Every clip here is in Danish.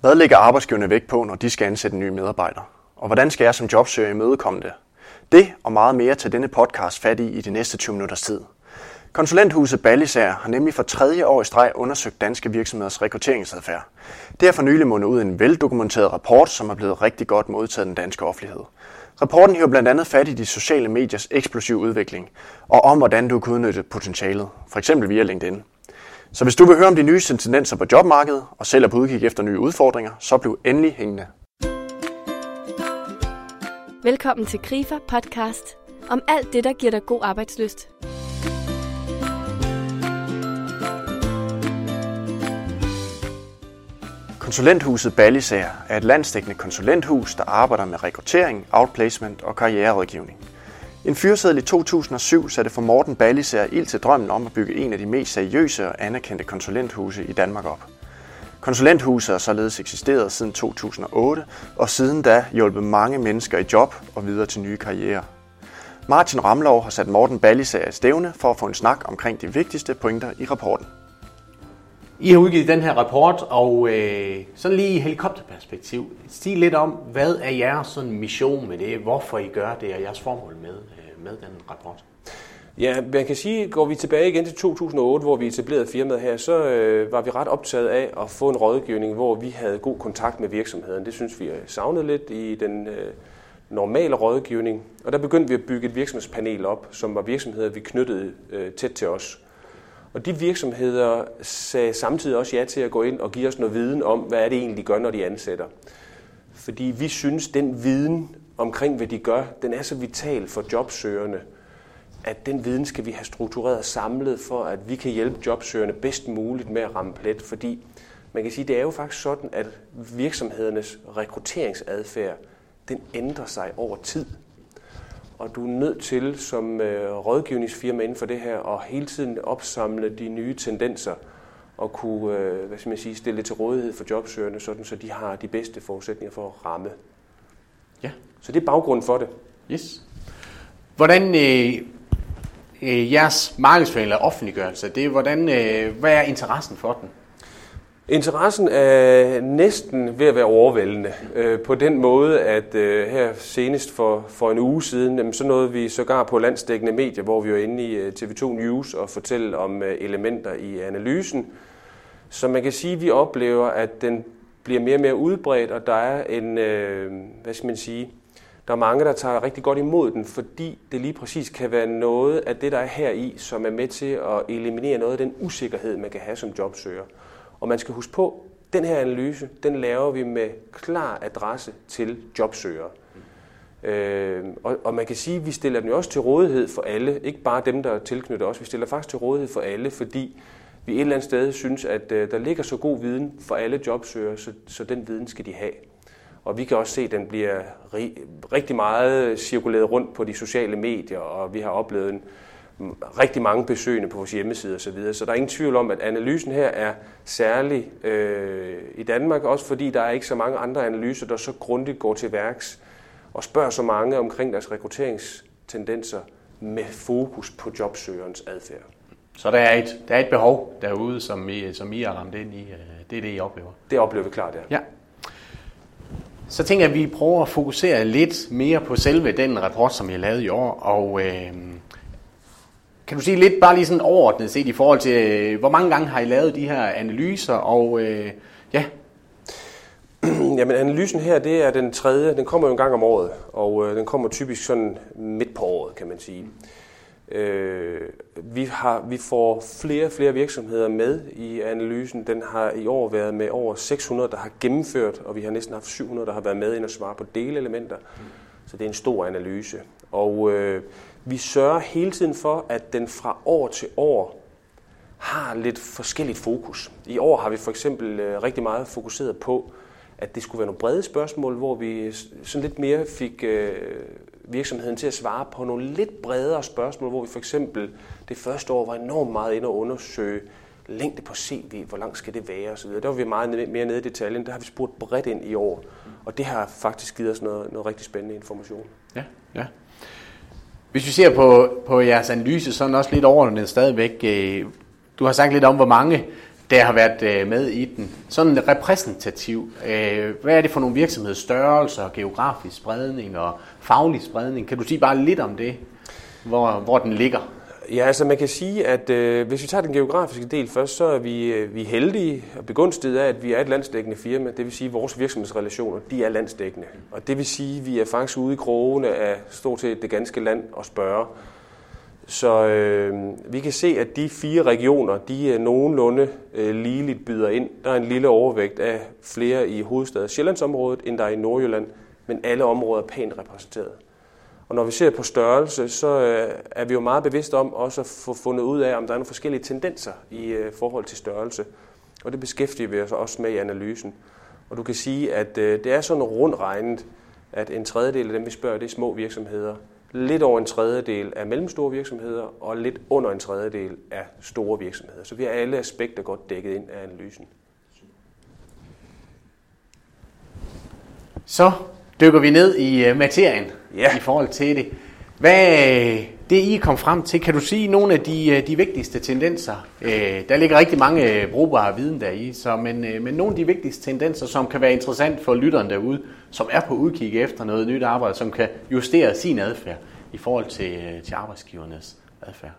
Hvad lægger arbejdsgiverne vægt på, når de skal ansætte en ny medarbejder? Og hvordan skal jeg som jobsøger imødekomme det? Det og meget mere til denne podcast fat i i de næste 20 minutters tid. Konsulenthuset Ballisager har nemlig for tredje år i streg undersøgt danske virksomheders rekrutteringsadfærd. Det har for nylig mundet ud en veldokumenteret rapport, som er blevet rigtig godt modtaget den danske offentlighed. Rapporten hiver blandt andet fat i de sociale mediers eksplosive udvikling, og om hvordan du kan udnytte potentialet, f.eks. via LinkedIn. Så hvis du vil høre om de nye tendenser på jobmarkedet, og selv er på udkig efter nye udfordringer, så bliv endelig hængende. Velkommen til Grifer Podcast om alt det, der giver dig god arbejdsløst. Konsulenthuset Ballisager er et landsdækkende konsulenthus, der arbejder med rekruttering, outplacement og karriererådgivning. En fyreseddel i 2007 satte for Morten Ballisær ild til drømmen om at bygge en af de mest seriøse og anerkendte konsulenthuse i Danmark op. Konsulenthuset har således eksisteret siden 2008, og siden da hjulpet mange mennesker i job og videre til nye karrierer. Martin Ramlov har sat Morten Ballisager i stævne for at få en snak omkring de vigtigste pointer i rapporten. I har udgivet den her rapport, og øh, sådan lige i helikopterperspektiv, sig lidt om, hvad er jeres sådan mission med det, hvorfor I gør det, og jeres formål med, øh, med den rapport? Ja, man kan sige, går vi tilbage igen til 2008, hvor vi etablerede firmaet her, så øh, var vi ret optaget af at få en rådgivning, hvor vi havde god kontakt med virksomheden. Det synes vi øh, savnede lidt i den øh, normale rådgivning. Og der begyndte vi at bygge et virksomhedspanel op, som var virksomheder, vi knyttede øh, tæt til os. Og de virksomheder sagde samtidig også ja til at gå ind og give os noget viden om, hvad er det egentlig, de gør, når de ansætter. Fordi vi synes, den viden omkring, hvad de gør, den er så vital for jobsøgerne, at den viden skal vi have struktureret og samlet, for at vi kan hjælpe jobsøgerne bedst muligt med at ramme plet. Fordi man kan sige, det er jo faktisk sådan, at virksomhedernes rekrutteringsadfærd, den ændrer sig over tid og du er nødt til som øh, rådgivningsfirma inden for det her at hele tiden opsamle de nye tendenser og kunne øh, hvad skal man sige, stille det til rådighed for jobsøgerne, sådan så de har de bedste forudsætninger for at ramme. Ja. Så det er baggrunden for det. Yes. Hvordan øh, øh, jeres markedsføring eller offentliggørelse, det er, hvordan, øh, hvad er interessen for den? Interessen er næsten ved at være overvældende øh, på den måde, at øh, her senest for, for en uge siden, jamen, så nåede vi sågar på landsdækkende medier, hvor vi var inde i øh, TV2 News og fortælle om øh, elementer i analysen. Så man kan sige, at vi oplever, at den bliver mere og mere udbredt, og der er en, øh, hvad skal man sige, der er mange, der tager rigtig godt imod den, fordi det lige præcis kan være noget af det, der er her i, som er med til at eliminere noget af den usikkerhed, man kan have som jobsøger. Og man skal huske på, at den her analyse, den laver vi med klar adresse til jobsøgere. Øh, og, og man kan sige, at vi stiller den jo også til rådighed for alle, ikke bare dem, der er tilknyttet os. Vi stiller faktisk til rådighed for alle, fordi vi et eller andet sted synes, at øh, der ligger så god viden for alle jobsøgere, så, så den viden skal de have. Og vi kan også se, at den bliver rig, rigtig meget cirkuleret rundt på de sociale medier, og vi har oplevet en, rigtig mange besøgende på vores hjemmeside osv. Så, videre. så der er ingen tvivl om, at analysen her er særlig øh, i Danmark, også fordi der er ikke så mange andre analyser, der så grundigt går til værks og spørger så mange omkring deres rekrutteringstendenser med fokus på jobsøgerens adfærd. Så der er et, der er et behov derude, som I, som I har ramt ind i. Øh, det er det, I oplever? Det oplever vi klart, ja. ja. Så tænker jeg, at vi prøver at fokusere lidt mere på selve den rapport, som I lavet i år. Og øh, kan du sige lidt bare lige sådan overordnet set i forhold til, øh, hvor mange gange har I lavet de her analyser, og øh, ja? Jamen analysen her, det er den tredje, den kommer jo en gang om året, og øh, den kommer typisk sådan midt på året, kan man sige. Øh, vi, har, vi får flere og flere virksomheder med i analysen. Den har i år været med over 600, der har gennemført, og vi har næsten haft 700, der har været med ind og svare på delelementer. Så det er en stor analyse. Og øh, vi sørger hele tiden for, at den fra år til år har lidt forskelligt fokus. I år har vi for eksempel øh, rigtig meget fokuseret på, at det skulle være nogle brede spørgsmål, hvor vi sådan lidt mere fik øh, virksomheden til at svare på nogle lidt bredere spørgsmål, hvor vi for eksempel det første år var enormt meget inde og undersøge længde på CV, hvor langt skal det være osv. Der var vi meget mere nede i detaljen. Der har vi spurgt bredt ind i år, og det har faktisk givet os noget, noget rigtig spændende information. Ja, ja. Hvis vi ser på, på jeres analyse, så er den også lidt overordnet stadigvæk. Øh, du har sagt lidt om, hvor mange der har været øh, med i den. Sådan repræsentativ. Øh, hvad er det for nogle virksomhedsstørrelser, geografisk spredning og faglig spredning? Kan du sige bare lidt om det, hvor, hvor den ligger? Ja, altså man kan sige, at øh, hvis vi tager den geografiske del først, så er vi, øh, vi heldige og begunstiget af, at vi er et landsdækkende firma. Det vil sige, at vores virksomhedsrelationer, de er landsdækkende. Og det vil sige, at vi er faktisk ude i krogene af stort set det ganske land og spørge. Så øh, vi kan se, at de fire regioner, de er nogenlunde øh, ligeligt byder ind. Der er en lille overvægt af flere i hovedstaden Sjællandsområdet, end der er i Nordjylland, men alle områder er pænt repræsenteret. Og når vi ser på størrelse, så øh, er vi jo meget bevidste om også at få fundet ud af, om der er nogle forskellige tendenser i øh, forhold til størrelse. Og det beskæftiger vi os også med i analysen. Og du kan sige, at øh, det er sådan rundt regnet, at en tredjedel af dem, vi spørger, det er små virksomheder. Lidt over en tredjedel er mellemstore virksomheder, og lidt under en tredjedel er store virksomheder. Så vi har alle aspekter godt dækket ind af analysen. Så dykker vi ned i materien Ja. i forhold til det. Hvad det I kom frem til, kan du sige nogle af de, de vigtigste tendenser? Øh, der ligger rigtig mange brugbare viden der i, så, men, øh, men nogle af de vigtigste tendenser, som kan være interessant for lytteren derude, som er på udkig efter noget nyt arbejde, som kan justere sin adfærd i forhold til, øh, til arbejdsgivernes adfærd.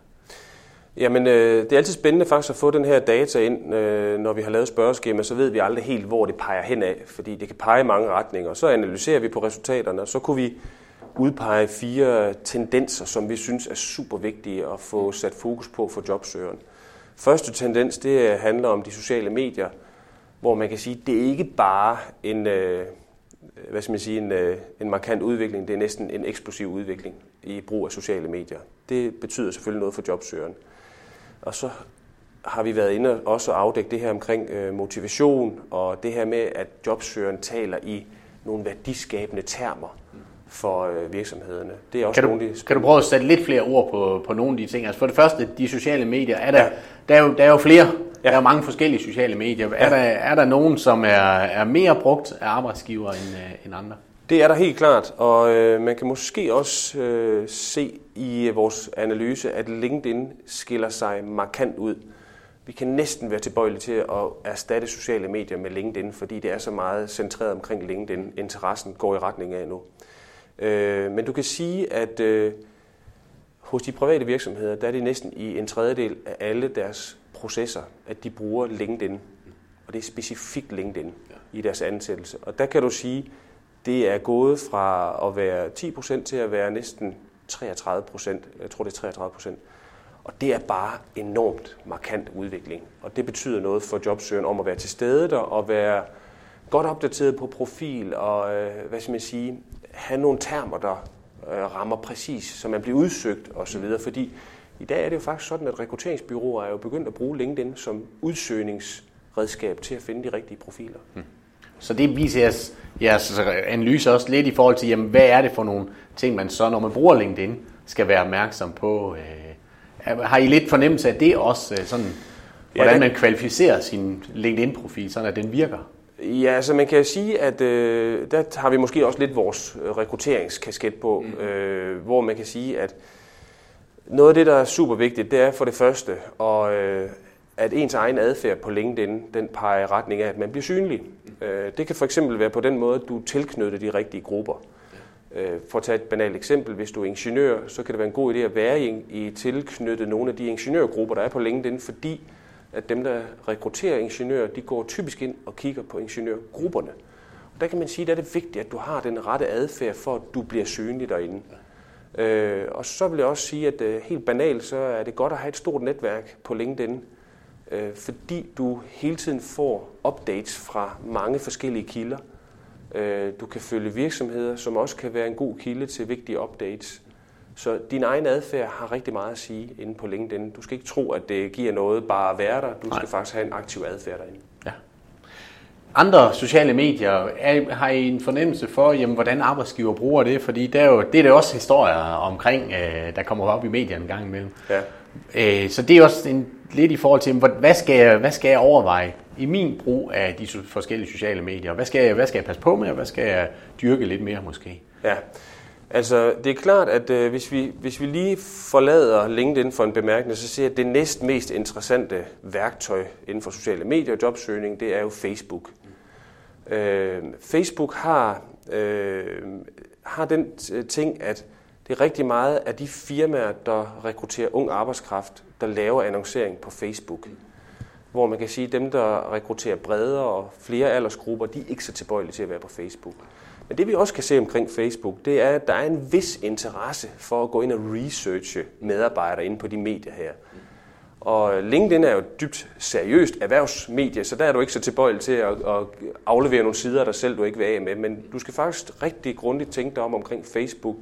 Jamen, øh, det er altid spændende faktisk at få den her data ind, øh, når vi har lavet spørgeskema, så ved vi aldrig helt, hvor det peger hen af, fordi det kan pege i mange retninger. Så analyserer vi på resultaterne, og så kunne vi udpege fire tendenser, som vi synes er super vigtige at få sat fokus på for jobsøgeren. Første tendens, det handler om de sociale medier, hvor man kan sige, at det er ikke bare en, øh, hvad skal man sige, en, øh, en markant udvikling, det er næsten en eksplosiv udvikling i brug af sociale medier. Det betyder selvfølgelig noget for jobsøgeren. Og så har vi været inde og også afdække det her omkring øh, motivation og det her med, at jobsøgeren taler i nogle værdiskabende termer for øh, virksomhederne. Det er også kan, du, nogle, de kan du prøve at sætte lidt flere ord på, på nogle af de ting? Altså for det første, de sociale medier, er der, ja. der, er, jo, der er jo flere, ja. der er mange forskellige sociale medier. Er, ja. der, er der nogen, som er, er mere brugt af arbejdsgiver end, øh, end andre? Det er der helt klart, og øh, man kan måske også øh, se i vores analyse, at LinkedIn skiller sig markant ud. Vi kan næsten være tilbøjelige til at erstatte sociale medier med LinkedIn, fordi det er så meget centreret omkring LinkedIn. Interessen går i retning af nu. Øh, men du kan sige, at øh, hos de private virksomheder, der er det næsten i en tredjedel af alle deres processer, at de bruger LinkedIn. Og det er specifikt LinkedIn i deres ansættelse. Og der kan du sige, det er gået fra at være 10% til at være næsten 33%. Jeg tror, det er 33%. Og det er bare enormt markant udvikling. Og det betyder noget for jobsøgeren om at være til stede der og være godt opdateret på profil og, øh, hvad skal man sige, have nogle termer, der øh, rammer præcis, så man bliver udsøgt osv. Fordi i dag er det jo faktisk sådan, at rekrutteringsbyråer er jo begyndt at bruge LinkedIn som udsøgningsredskab til at finde de rigtige profiler. Hmm. Så det viser jeres, jeres analyse også lidt i forhold til, jamen, hvad er det for nogle ting, man så, når man bruger LinkedIn, skal være opmærksom på. Øh, har I lidt fornemmelse af det også, øh, sådan, hvordan ja, man kvalificerer sin LinkedIn-profil, sådan at den virker? Ja, altså man kan sige, at øh, der har vi måske også lidt vores øh, rekrutteringskasket på, mm. øh, hvor man kan sige, at noget af det, der er super vigtigt, det er for det første, og, øh, at ens egen adfærd på LinkedIn, den peger i retning af, at man bliver synlig. Mm. Øh, det kan for eksempel være på den måde, at du tilknytter de rigtige grupper. Øh, for at tage et banalt eksempel, hvis du er ingeniør, så kan det være en god idé at være i, i tilknyttet nogle af de ingeniørgrupper, der er på LinkedIn, fordi at dem, der rekrutterer ingeniører, de går typisk ind og kigger på ingeniørgrupperne. Og der kan man sige, at det er vigtigt, at du har den rette adfærd for, at du bliver synlig derinde. Øh, og så vil jeg også sige, at øh, helt banalt, så er det godt at have et stort netværk på LinkedIn, øh, fordi du hele tiden får updates fra mange forskellige kilder. Øh, du kan følge virksomheder, som også kan være en god kilde til vigtige updates. Så din egen adfærd har rigtig meget at sige inde på LinkedIn. Du skal ikke tro, at det giver noget bare at være der. Du Nej. skal faktisk have en aktiv adfærd derinde. Ja. Andre sociale medier, er, har I en fornemmelse for, jamen, hvordan arbejdsgiver bruger det? Fordi det er, jo, det er der også historier omkring, øh, der kommer op i medierne en gang imellem. Ja. Øh, så det er også en, lidt i forhold til, hvad skal, jeg, hvad skal jeg overveje i min brug af de forskellige sociale medier? Hvad skal, jeg, hvad skal jeg passe på med, og hvad skal jeg dyrke lidt mere måske? Ja, Altså, det er klart, at øh, hvis, vi, hvis vi lige forlader LinkedIn for en bemærkning, så ser jeg, at det næst mest interessante værktøj inden for sociale medier og jobsøgning, det er jo Facebook. Øh, Facebook har, øh, har den ting, at det er rigtig meget af de firmaer, der rekrutterer ung arbejdskraft, der laver annoncering på Facebook. Hvor man kan sige, at dem, der rekrutterer bredere og flere aldersgrupper, de er ikke så tilbøjelige til at være på Facebook. Men det vi også kan se omkring Facebook, det er, at der er en vis interesse for at gå ind og researche medarbejdere inde på de medier her. Og LinkedIn er jo et dybt seriøst erhvervsmedie, så der er du ikke så tilbøjelig til at, at aflevere nogle sider af dig selv, du ikke vil af med. Men du skal faktisk rigtig grundigt tænke dig om omkring Facebook.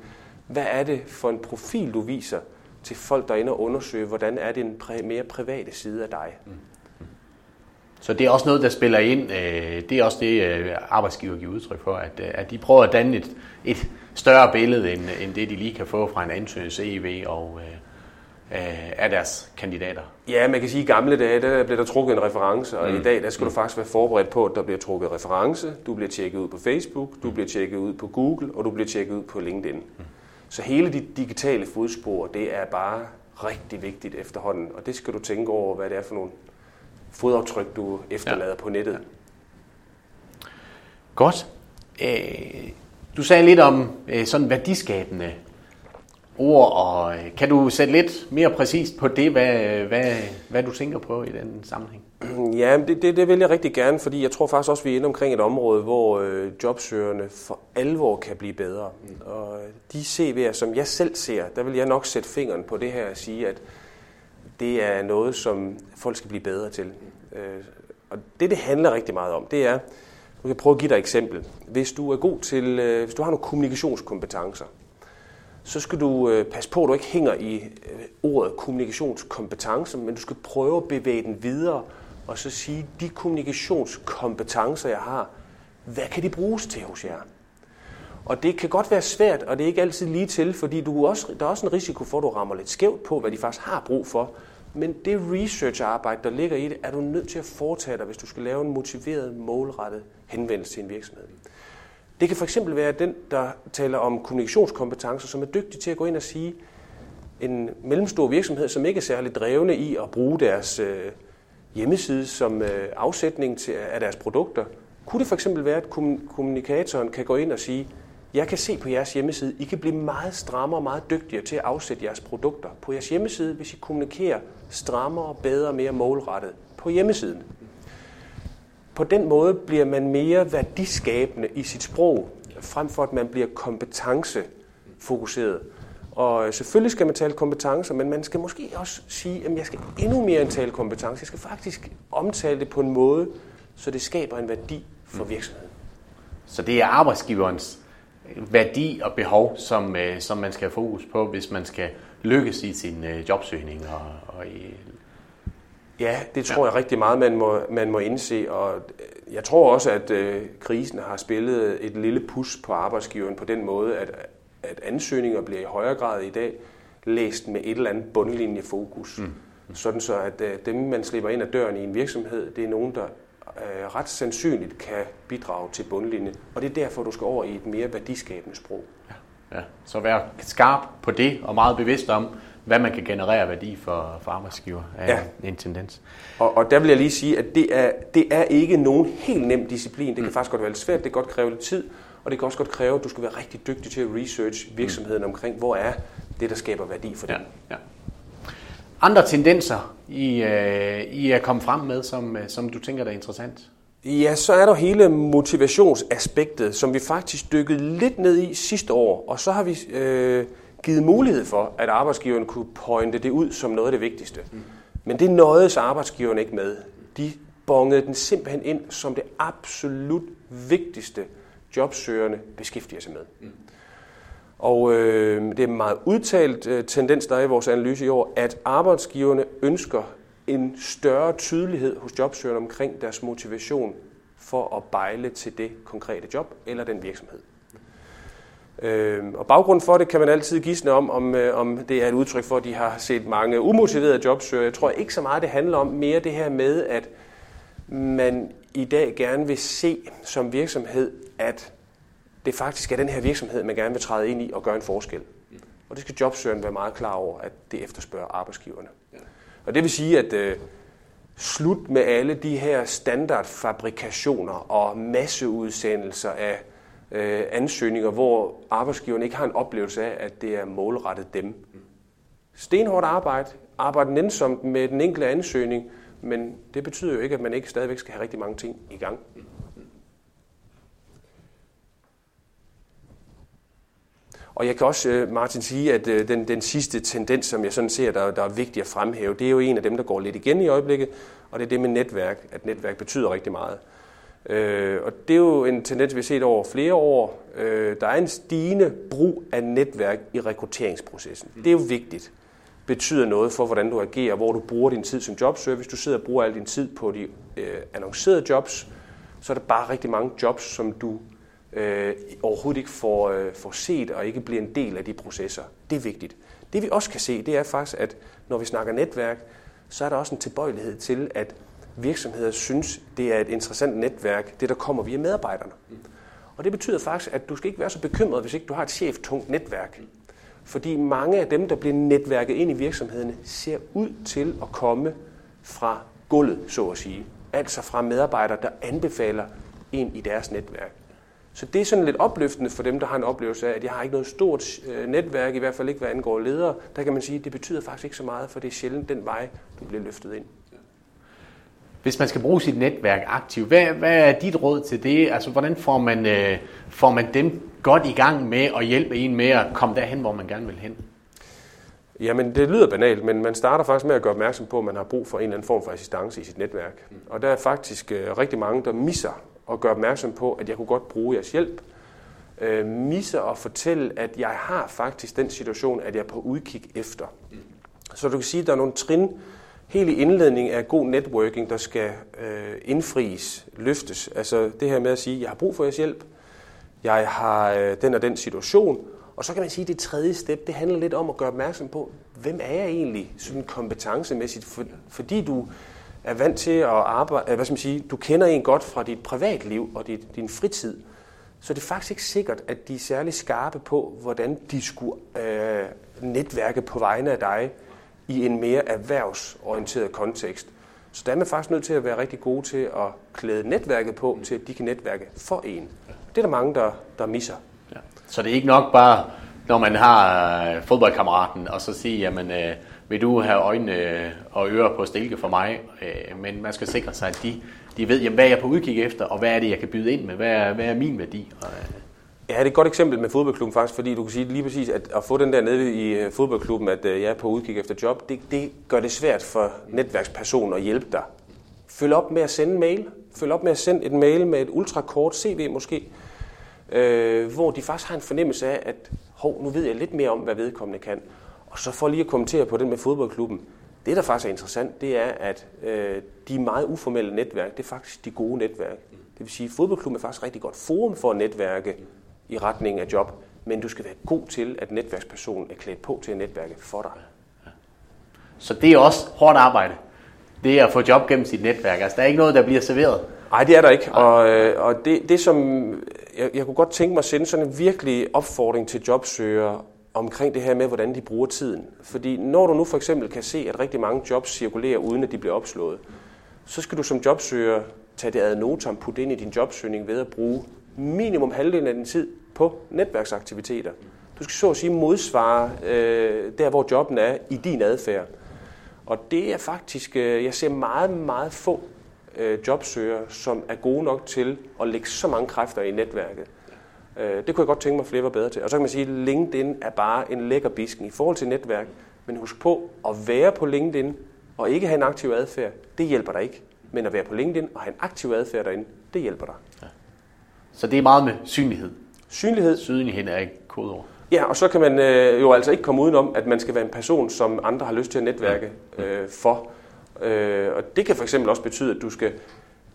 Hvad er det for en profil, du viser til folk, der er inde og undersøge, hvordan er det en mere private side af dig? Mm. Så det er også noget, der spiller ind. Øh, det er også det, øh, arbejdsgiver giver udtryk for, at, øh, at de prøver at danne et, et større billede, end, end det, de lige kan få fra en ansøgning CV og af deres kandidater. Ja, man kan sige, at i gamle dage, der blev der trukket en reference, og mm. i dag, der skal mm. du faktisk være forberedt på, at der bliver trukket reference, du bliver tjekket ud på Facebook, du mm. bliver tjekket ud på Google, og du bliver tjekket ud på LinkedIn. Mm. Så hele dit digitale fodspor, det er bare rigtig vigtigt efterhånden, og det skal du tænke over, hvad det er for nogle fodaftryk, du efterlader ja. på nettet. Ja. Godt. Øh, du sagde lidt om øh, sådan værdiskabende ord, og øh, kan du sætte lidt mere præcist på det, hvad, hvad, hvad du tænker på i den sammenhæng? Ja, det, det, det vil jeg rigtig gerne, fordi jeg tror faktisk også, vi er inde omkring et område, hvor øh, jobsøgerne for alvor kan blive bedre. Og de CV'er, som jeg selv ser, der vil jeg nok sætte fingeren på det her og sige, at det er noget, som folk skal blive bedre til. Øh, og det, det handler rigtig meget om, det er, nu kan prøve at give dig et eksempel. Hvis du er god til, øh, hvis du har nogle kommunikationskompetencer, så skal du øh, passe på, at du ikke hænger i ordet kommunikationskompetence, men du skal prøve at bevæge den videre, og så sige, de kommunikationskompetencer, jeg har, hvad kan de bruges til hos jer? Og det kan godt være svært, og det er ikke altid lige til, fordi du også, der er også en risiko for, at du rammer lidt skævt på, hvad de faktisk har brug for. Men det research-arbejde, der ligger i det, er du nødt til at foretage dig, hvis du skal lave en motiveret, målrettet henvendelse til en virksomhed. Det kan fx være den, der taler om kommunikationskompetencer, som er dygtig til at gå ind og sige, en mellemstor virksomhed, som ikke er særlig drevne i at bruge deres øh, hjemmeside som øh, afsætning til, af deres produkter, kunne det fx være, at kommunikatoren kan gå ind og sige, jeg kan se på jeres hjemmeside, I kan blive meget strammere og meget dygtigere til at afsætte jeres produkter på jeres hjemmeside, hvis I kommunikerer strammere, bedre og mere målrettet på hjemmesiden. På den måde bliver man mere værdiskabende i sit sprog, frem for at man bliver kompetencefokuseret. Og selvfølgelig skal man tale kompetencer, men man skal måske også sige, at jeg skal endnu mere end tale kompetencer. Jeg skal faktisk omtale det på en måde, så det skaber en værdi for virksomheden. Så det er arbejdsgiverens værdi og behov, som, øh, som man skal have fokus på, hvis man skal lykkes i sin øh, jobsøgning. Og, og i... Ja, det tror ja. jeg rigtig meget, man må, man må indse. Og øh, jeg tror også, at øh, krisen har spillet et lille pus på arbejdsgiveren på den måde, at, at ansøgninger bliver i højere grad i dag læst med et eller andet bundlinjefokus. Mm. Sådan så, at øh, dem, man slipper ind ad døren i en virksomhed, det er nogen, der øh, ret sandsynligt kan bidrage til bundlinjen. Og det er derfor, du skal over i et mere værdiskabende sprog. Ja, ja. Så vær skarp på det og meget bevidst om, hvad man kan generere værdi for, for arbejdsgiver af ja. en tendens. Og, og der vil jeg lige sige, at det er, det er ikke nogen helt nem disciplin. Det kan mm. faktisk godt være lidt svært, det kan godt kræve lidt tid, og det kan også godt kræve, at du skal være rigtig dygtig til at research virksomheden mm. omkring, hvor er det, der skaber værdi for dem. Ja, ja andre tendenser, I, øh, I er kommet frem med, som, øh, som du tænker der er interessant? Ja, så er der hele motivationsaspektet, som vi faktisk dykkede lidt ned i sidste år, og så har vi øh, givet mulighed for, at arbejdsgiveren kunne pointe det ud som noget af det vigtigste. Mm. Men det nåede arbejdsgiveren ikke med. De bongede den simpelthen ind som det absolut vigtigste, jobsøgerne beskæftiger sig med. Mm. Og øh, det er en meget udtalt øh, tendens, der er i vores analyse i år, at arbejdsgiverne ønsker en større tydelighed hos jobsøgerne omkring deres motivation for at bejle til det konkrete job eller den virksomhed. Øh, og baggrunden for det kan man altid gisne om, om, øh, om det er et udtryk for, at de har set mange umotiverede jobsøgere. Jeg tror ikke så meget, det handler om mere det her med, at man i dag gerne vil se som virksomhed, at det faktisk er den her virksomhed, man gerne vil træde ind i og gøre en forskel. Og det skal jobsøgeren være meget klar over, at det efterspørger arbejdsgiverne. Og det vil sige, at øh, slut med alle de her standardfabrikationer og masseudsendelser af øh, ansøgninger, hvor arbejdsgiveren ikke har en oplevelse af, at det er målrettet dem. Stenhårdt arbejde, arbejde nænsomt med den enkelte ansøgning, men det betyder jo ikke, at man ikke stadigvæk skal have rigtig mange ting i gang. Og jeg kan også, øh, Martin, sige, at øh, den, den sidste tendens, som jeg sådan ser, der, der er vigtig at fremhæve, det er jo en af dem, der går lidt igen i øjeblikket, og det er det med netværk, at netværk betyder rigtig meget. Øh, og det er jo en tendens, vi har set over flere år. Øh, der er en stigende brug af netværk i rekrutteringsprocessen. Det er jo vigtigt. Betyder noget for, hvordan du agerer, hvor du bruger din tid som jobservice. Hvis du sidder og bruger al din tid på de øh, annoncerede jobs, så er der bare rigtig mange jobs, som du øh, overhovedet ikke får, øh, får set og ikke bliver en del af de processer. Det er vigtigt. Det vi også kan se, det er faktisk, at når vi snakker netværk, så er der også en tilbøjelighed til, at virksomheder synes, det er et interessant netværk, det der kommer via medarbejderne. Og det betyder faktisk, at du skal ikke være så bekymret, hvis ikke du har et cheftungt netværk. Fordi mange af dem, der bliver netværket ind i virksomhederne, ser ud til at komme fra gulvet, så at sige. Altså fra medarbejdere, der anbefaler en i deres netværk. Så det er sådan lidt opløftende for dem, der har en oplevelse af, at jeg har ikke noget stort øh, netværk, i hvert fald ikke hvad angår ledere. Der kan man sige, at det betyder faktisk ikke så meget, for det er sjældent den vej, du bliver løftet ind. Hvis man skal bruge sit netværk aktivt, hvad, hvad er dit råd til det? Altså, hvordan får man, øh, får man dem godt i gang med at hjælpe en med at komme derhen, hvor man gerne vil hen? Jamen, det lyder banalt, men man starter faktisk med at gøre opmærksom på, at man har brug for en eller anden form for assistance i sit netværk. Og der er faktisk øh, rigtig mange, der misser og gøre opmærksom på, at jeg kunne godt bruge jeres hjælp. Øh, misse at fortælle, at jeg har faktisk den situation, at jeg er på udkig efter. Så du kan sige, at der er nogle trin, helt i indledningen af god networking, der skal øh, indfries, løftes. Altså det her med at sige, at jeg har brug for jeres hjælp, jeg har øh, den og den situation, og så kan man sige, at det tredje step, det handler lidt om at gøre opmærksom på, hvem er jeg egentlig sådan kompetencemæssigt, for, fordi du er vant til at arbejde, øh, hvad skal man sige, du kender en godt fra dit privatliv og dit, din fritid, så det er faktisk ikke sikkert, at de er særlig skarpe på, hvordan de skulle øh, netværke på vegne af dig i en mere erhvervsorienteret kontekst. Så der er man faktisk nødt til at være rigtig god til at klæde netværket på, til at de kan netværke for en. Det er der mange, der, der misser. Ja. Så det er ikke nok bare, når man har øh, fodboldkammeraten, og så sige, jamen, øh, vil du have øjne øh, og ører på stilke for mig? Øh, men man skal sikre sig, at de, de ved, jamen, hvad jeg er på udkig efter, og hvad er det, jeg kan byde ind med? Hvad er, hvad er min værdi? Ja, det er et godt eksempel med fodboldklubben faktisk, fordi du kan sige lige præcis, at at få den der nede i øh, fodboldklubben, at jeg er på udkig efter job, det, det gør det svært for netværkspersonen at hjælpe dig. Følg op med at sende en mail. Følg op med at sende et mail med et ultrakort CV måske, øh, hvor de faktisk har en fornemmelse af, at hov, nu ved jeg lidt mere om, hvad vedkommende kan. Og så for lige at kommentere på den med fodboldklubben. Det, der faktisk er interessant, det er, at øh, de meget uformelle netværk, det er faktisk de gode netværk. Det vil sige, at fodboldklubben er faktisk et rigtig godt forum for at netværke i retning af job, men du skal være god til, at netværkspersonen er klædt på til at netværke for dig. Så det er også hårdt arbejde. Det er at få job gennem sit netværk. Altså, der er ikke noget, der bliver serveret. Nej, det er der ikke. Og, øh, og det, det som jeg, jeg kunne godt tænke mig at sende sådan en virkelig opfordring til jobsøgere omkring det her med, hvordan de bruger tiden. Fordi når du nu for eksempel kan se, at rigtig mange jobs cirkulerer, uden at de bliver opslået, så skal du som jobsøger tage det ad notam, putte ind i din jobsøgning ved at bruge minimum halvdelen af din tid på netværksaktiviteter. Du skal så at sige modsvare øh, der, hvor jobben er i din adfærd. Og det er faktisk, øh, jeg ser meget, meget få øh, jobsøgere, som er gode nok til at lægge så mange kræfter i netværket. Øh, det kunne jeg godt tænke mig, at flere var bedre til. Og så kan man sige, at LinkedIn er bare en lækker bisken i forhold til netværk. Men husk på, at være på LinkedIn og ikke have en aktiv adfærd, det hjælper dig ikke. Men at være på LinkedIn og have en aktiv adfærd derinde, det hjælper dig. Ja. Så det er meget med synlighed. Synlighed. Synlighed er et kodeord. Ja, og så kan man øh, jo altså ikke komme udenom, at man skal være en person, som andre har lyst til at netværke øh, for. Øh, og det kan for eksempel også betyde, at du skal,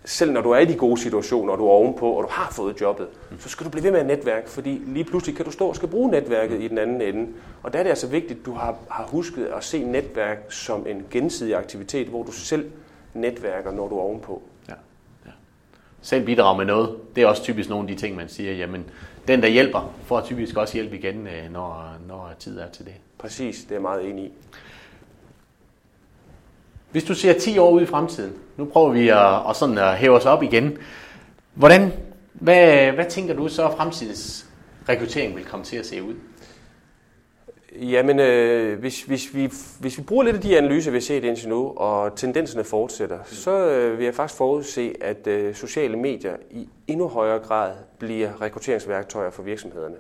selv når du er i de gode situationer, og du er ovenpå, og du har fået jobbet, så skal du blive ved med at netværke, fordi lige pludselig kan du stå og skal bruge netværket i den anden ende. Og der er det altså vigtigt, at du har, har husket at se netværk som en gensidig aktivitet, hvor du selv netværker, når du er ovenpå. Ja. ja. selv bidrage med noget. Det er også typisk nogle af de ting, man siger, jamen den, der hjælper, får typisk også hjælp igen, øh, når, når tid er til det. Præcis, det er jeg meget enig i. Hvis du ser 10 år ud i fremtiden, nu prøver vi at, at, sådan at hæve os op igen. Hvordan, hvad, hvad tænker du så, at fremtidens rekruttering vil komme til at se ud? Jamen, øh, hvis, hvis, vi, hvis vi bruger lidt af de analyser, vi har set indtil nu, og tendenserne fortsætter, mm. så øh, vil jeg faktisk forudse, at øh, sociale medier i endnu højere grad bliver rekrutteringsværktøjer for virksomhederne.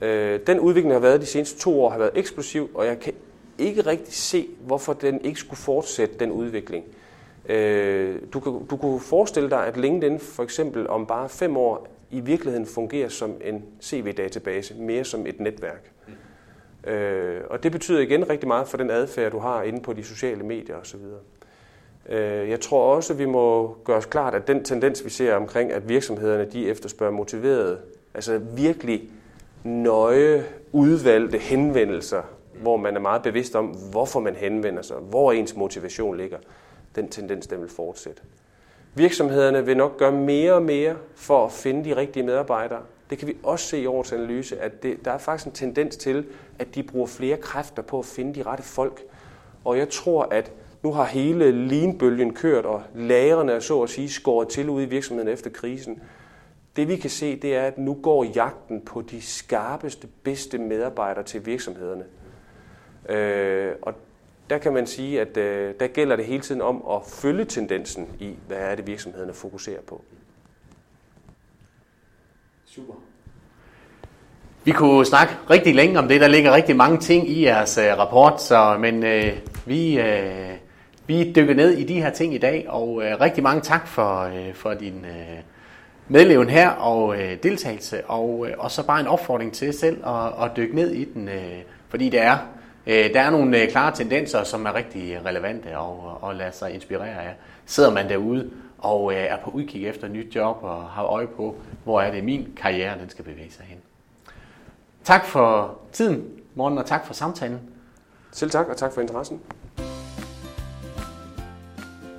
Øh, den udvikling, der har været de seneste to år, har været eksplosiv, og jeg kan ikke rigtig se, hvorfor den ikke skulle fortsætte den udvikling. Øh, du, kan, du kunne forestille dig, at LinkedIn for eksempel om bare fem år i virkeligheden fungerer som en CV-database, mere som et netværk. Mm. Øh, og det betyder igen rigtig meget for den adfærd, du har inde på de sociale medier osv. Øh, jeg tror også, at vi må gøre os klart, at den tendens, vi ser omkring, at virksomhederne de efterspørger motiverede, altså virkelig nøje udvalgte henvendelser hvor man er meget bevidst om, hvorfor man henvender sig, hvor ens motivation ligger, den tendens den vil fortsætte. Virksomhederne vil nok gøre mere og mere for at finde de rigtige medarbejdere. Det kan vi også se i årets analyse, at det, der er faktisk en tendens til, at de bruger flere kræfter på at finde de rette folk. Og jeg tror, at nu har hele leanbølgen kørt, og lagerne er så at sige skåret til ude i virksomheden efter krisen. Det vi kan se, det er, at nu går jagten på de skarpeste, bedste medarbejdere til virksomhederne. Øh, og der kan man sige, at øh, der gælder det hele tiden om at følge tendensen i, hvad er det virksomhederne fokuserer på. Super. Vi kunne snakke rigtig længe om det. Der ligger rigtig mange ting i jeres øh, rapport, så, men øh, vi, øh, vi dykker ned i de her ting i dag, og øh, rigtig mange tak for, øh, for din øh, medleven her og øh, deltagelse, og, øh, og så bare en opfordring til selv at, at dykke ned i den, øh, fordi det er Øh, der er nogle øh, klare tendenser, som er rigtig relevante og, og lade sig inspirere af. Sidder man derude og øh, er på udkig efter et nyt job og har øje på, hvor er det min karriere, den skal bevæge sig hen. Tak for tiden, morgen, og tak for samtalen. Selv tak, og tak for interessen.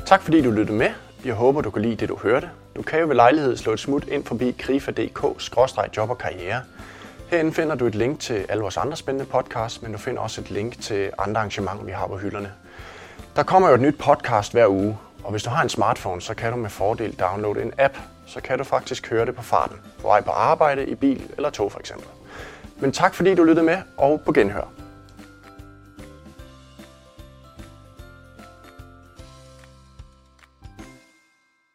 Tak fordi du lyttede med. Jeg håber, du kan lide det, du hørte. Du kan jo ved lejlighed slå et smut ind forbi krifa.dk-job og karriere Herinde finder du et link til alle vores andre spændende podcasts, men du finder også et link til andre arrangementer, vi har på hylderne. Der kommer jo et nyt podcast hver uge, og hvis du har en smartphone, så kan du med fordel downloade en app, så kan du faktisk høre det på farten, på vej på arbejde, i bil eller tog for eksempel. Men tak fordi du lyttede med, og på genhør.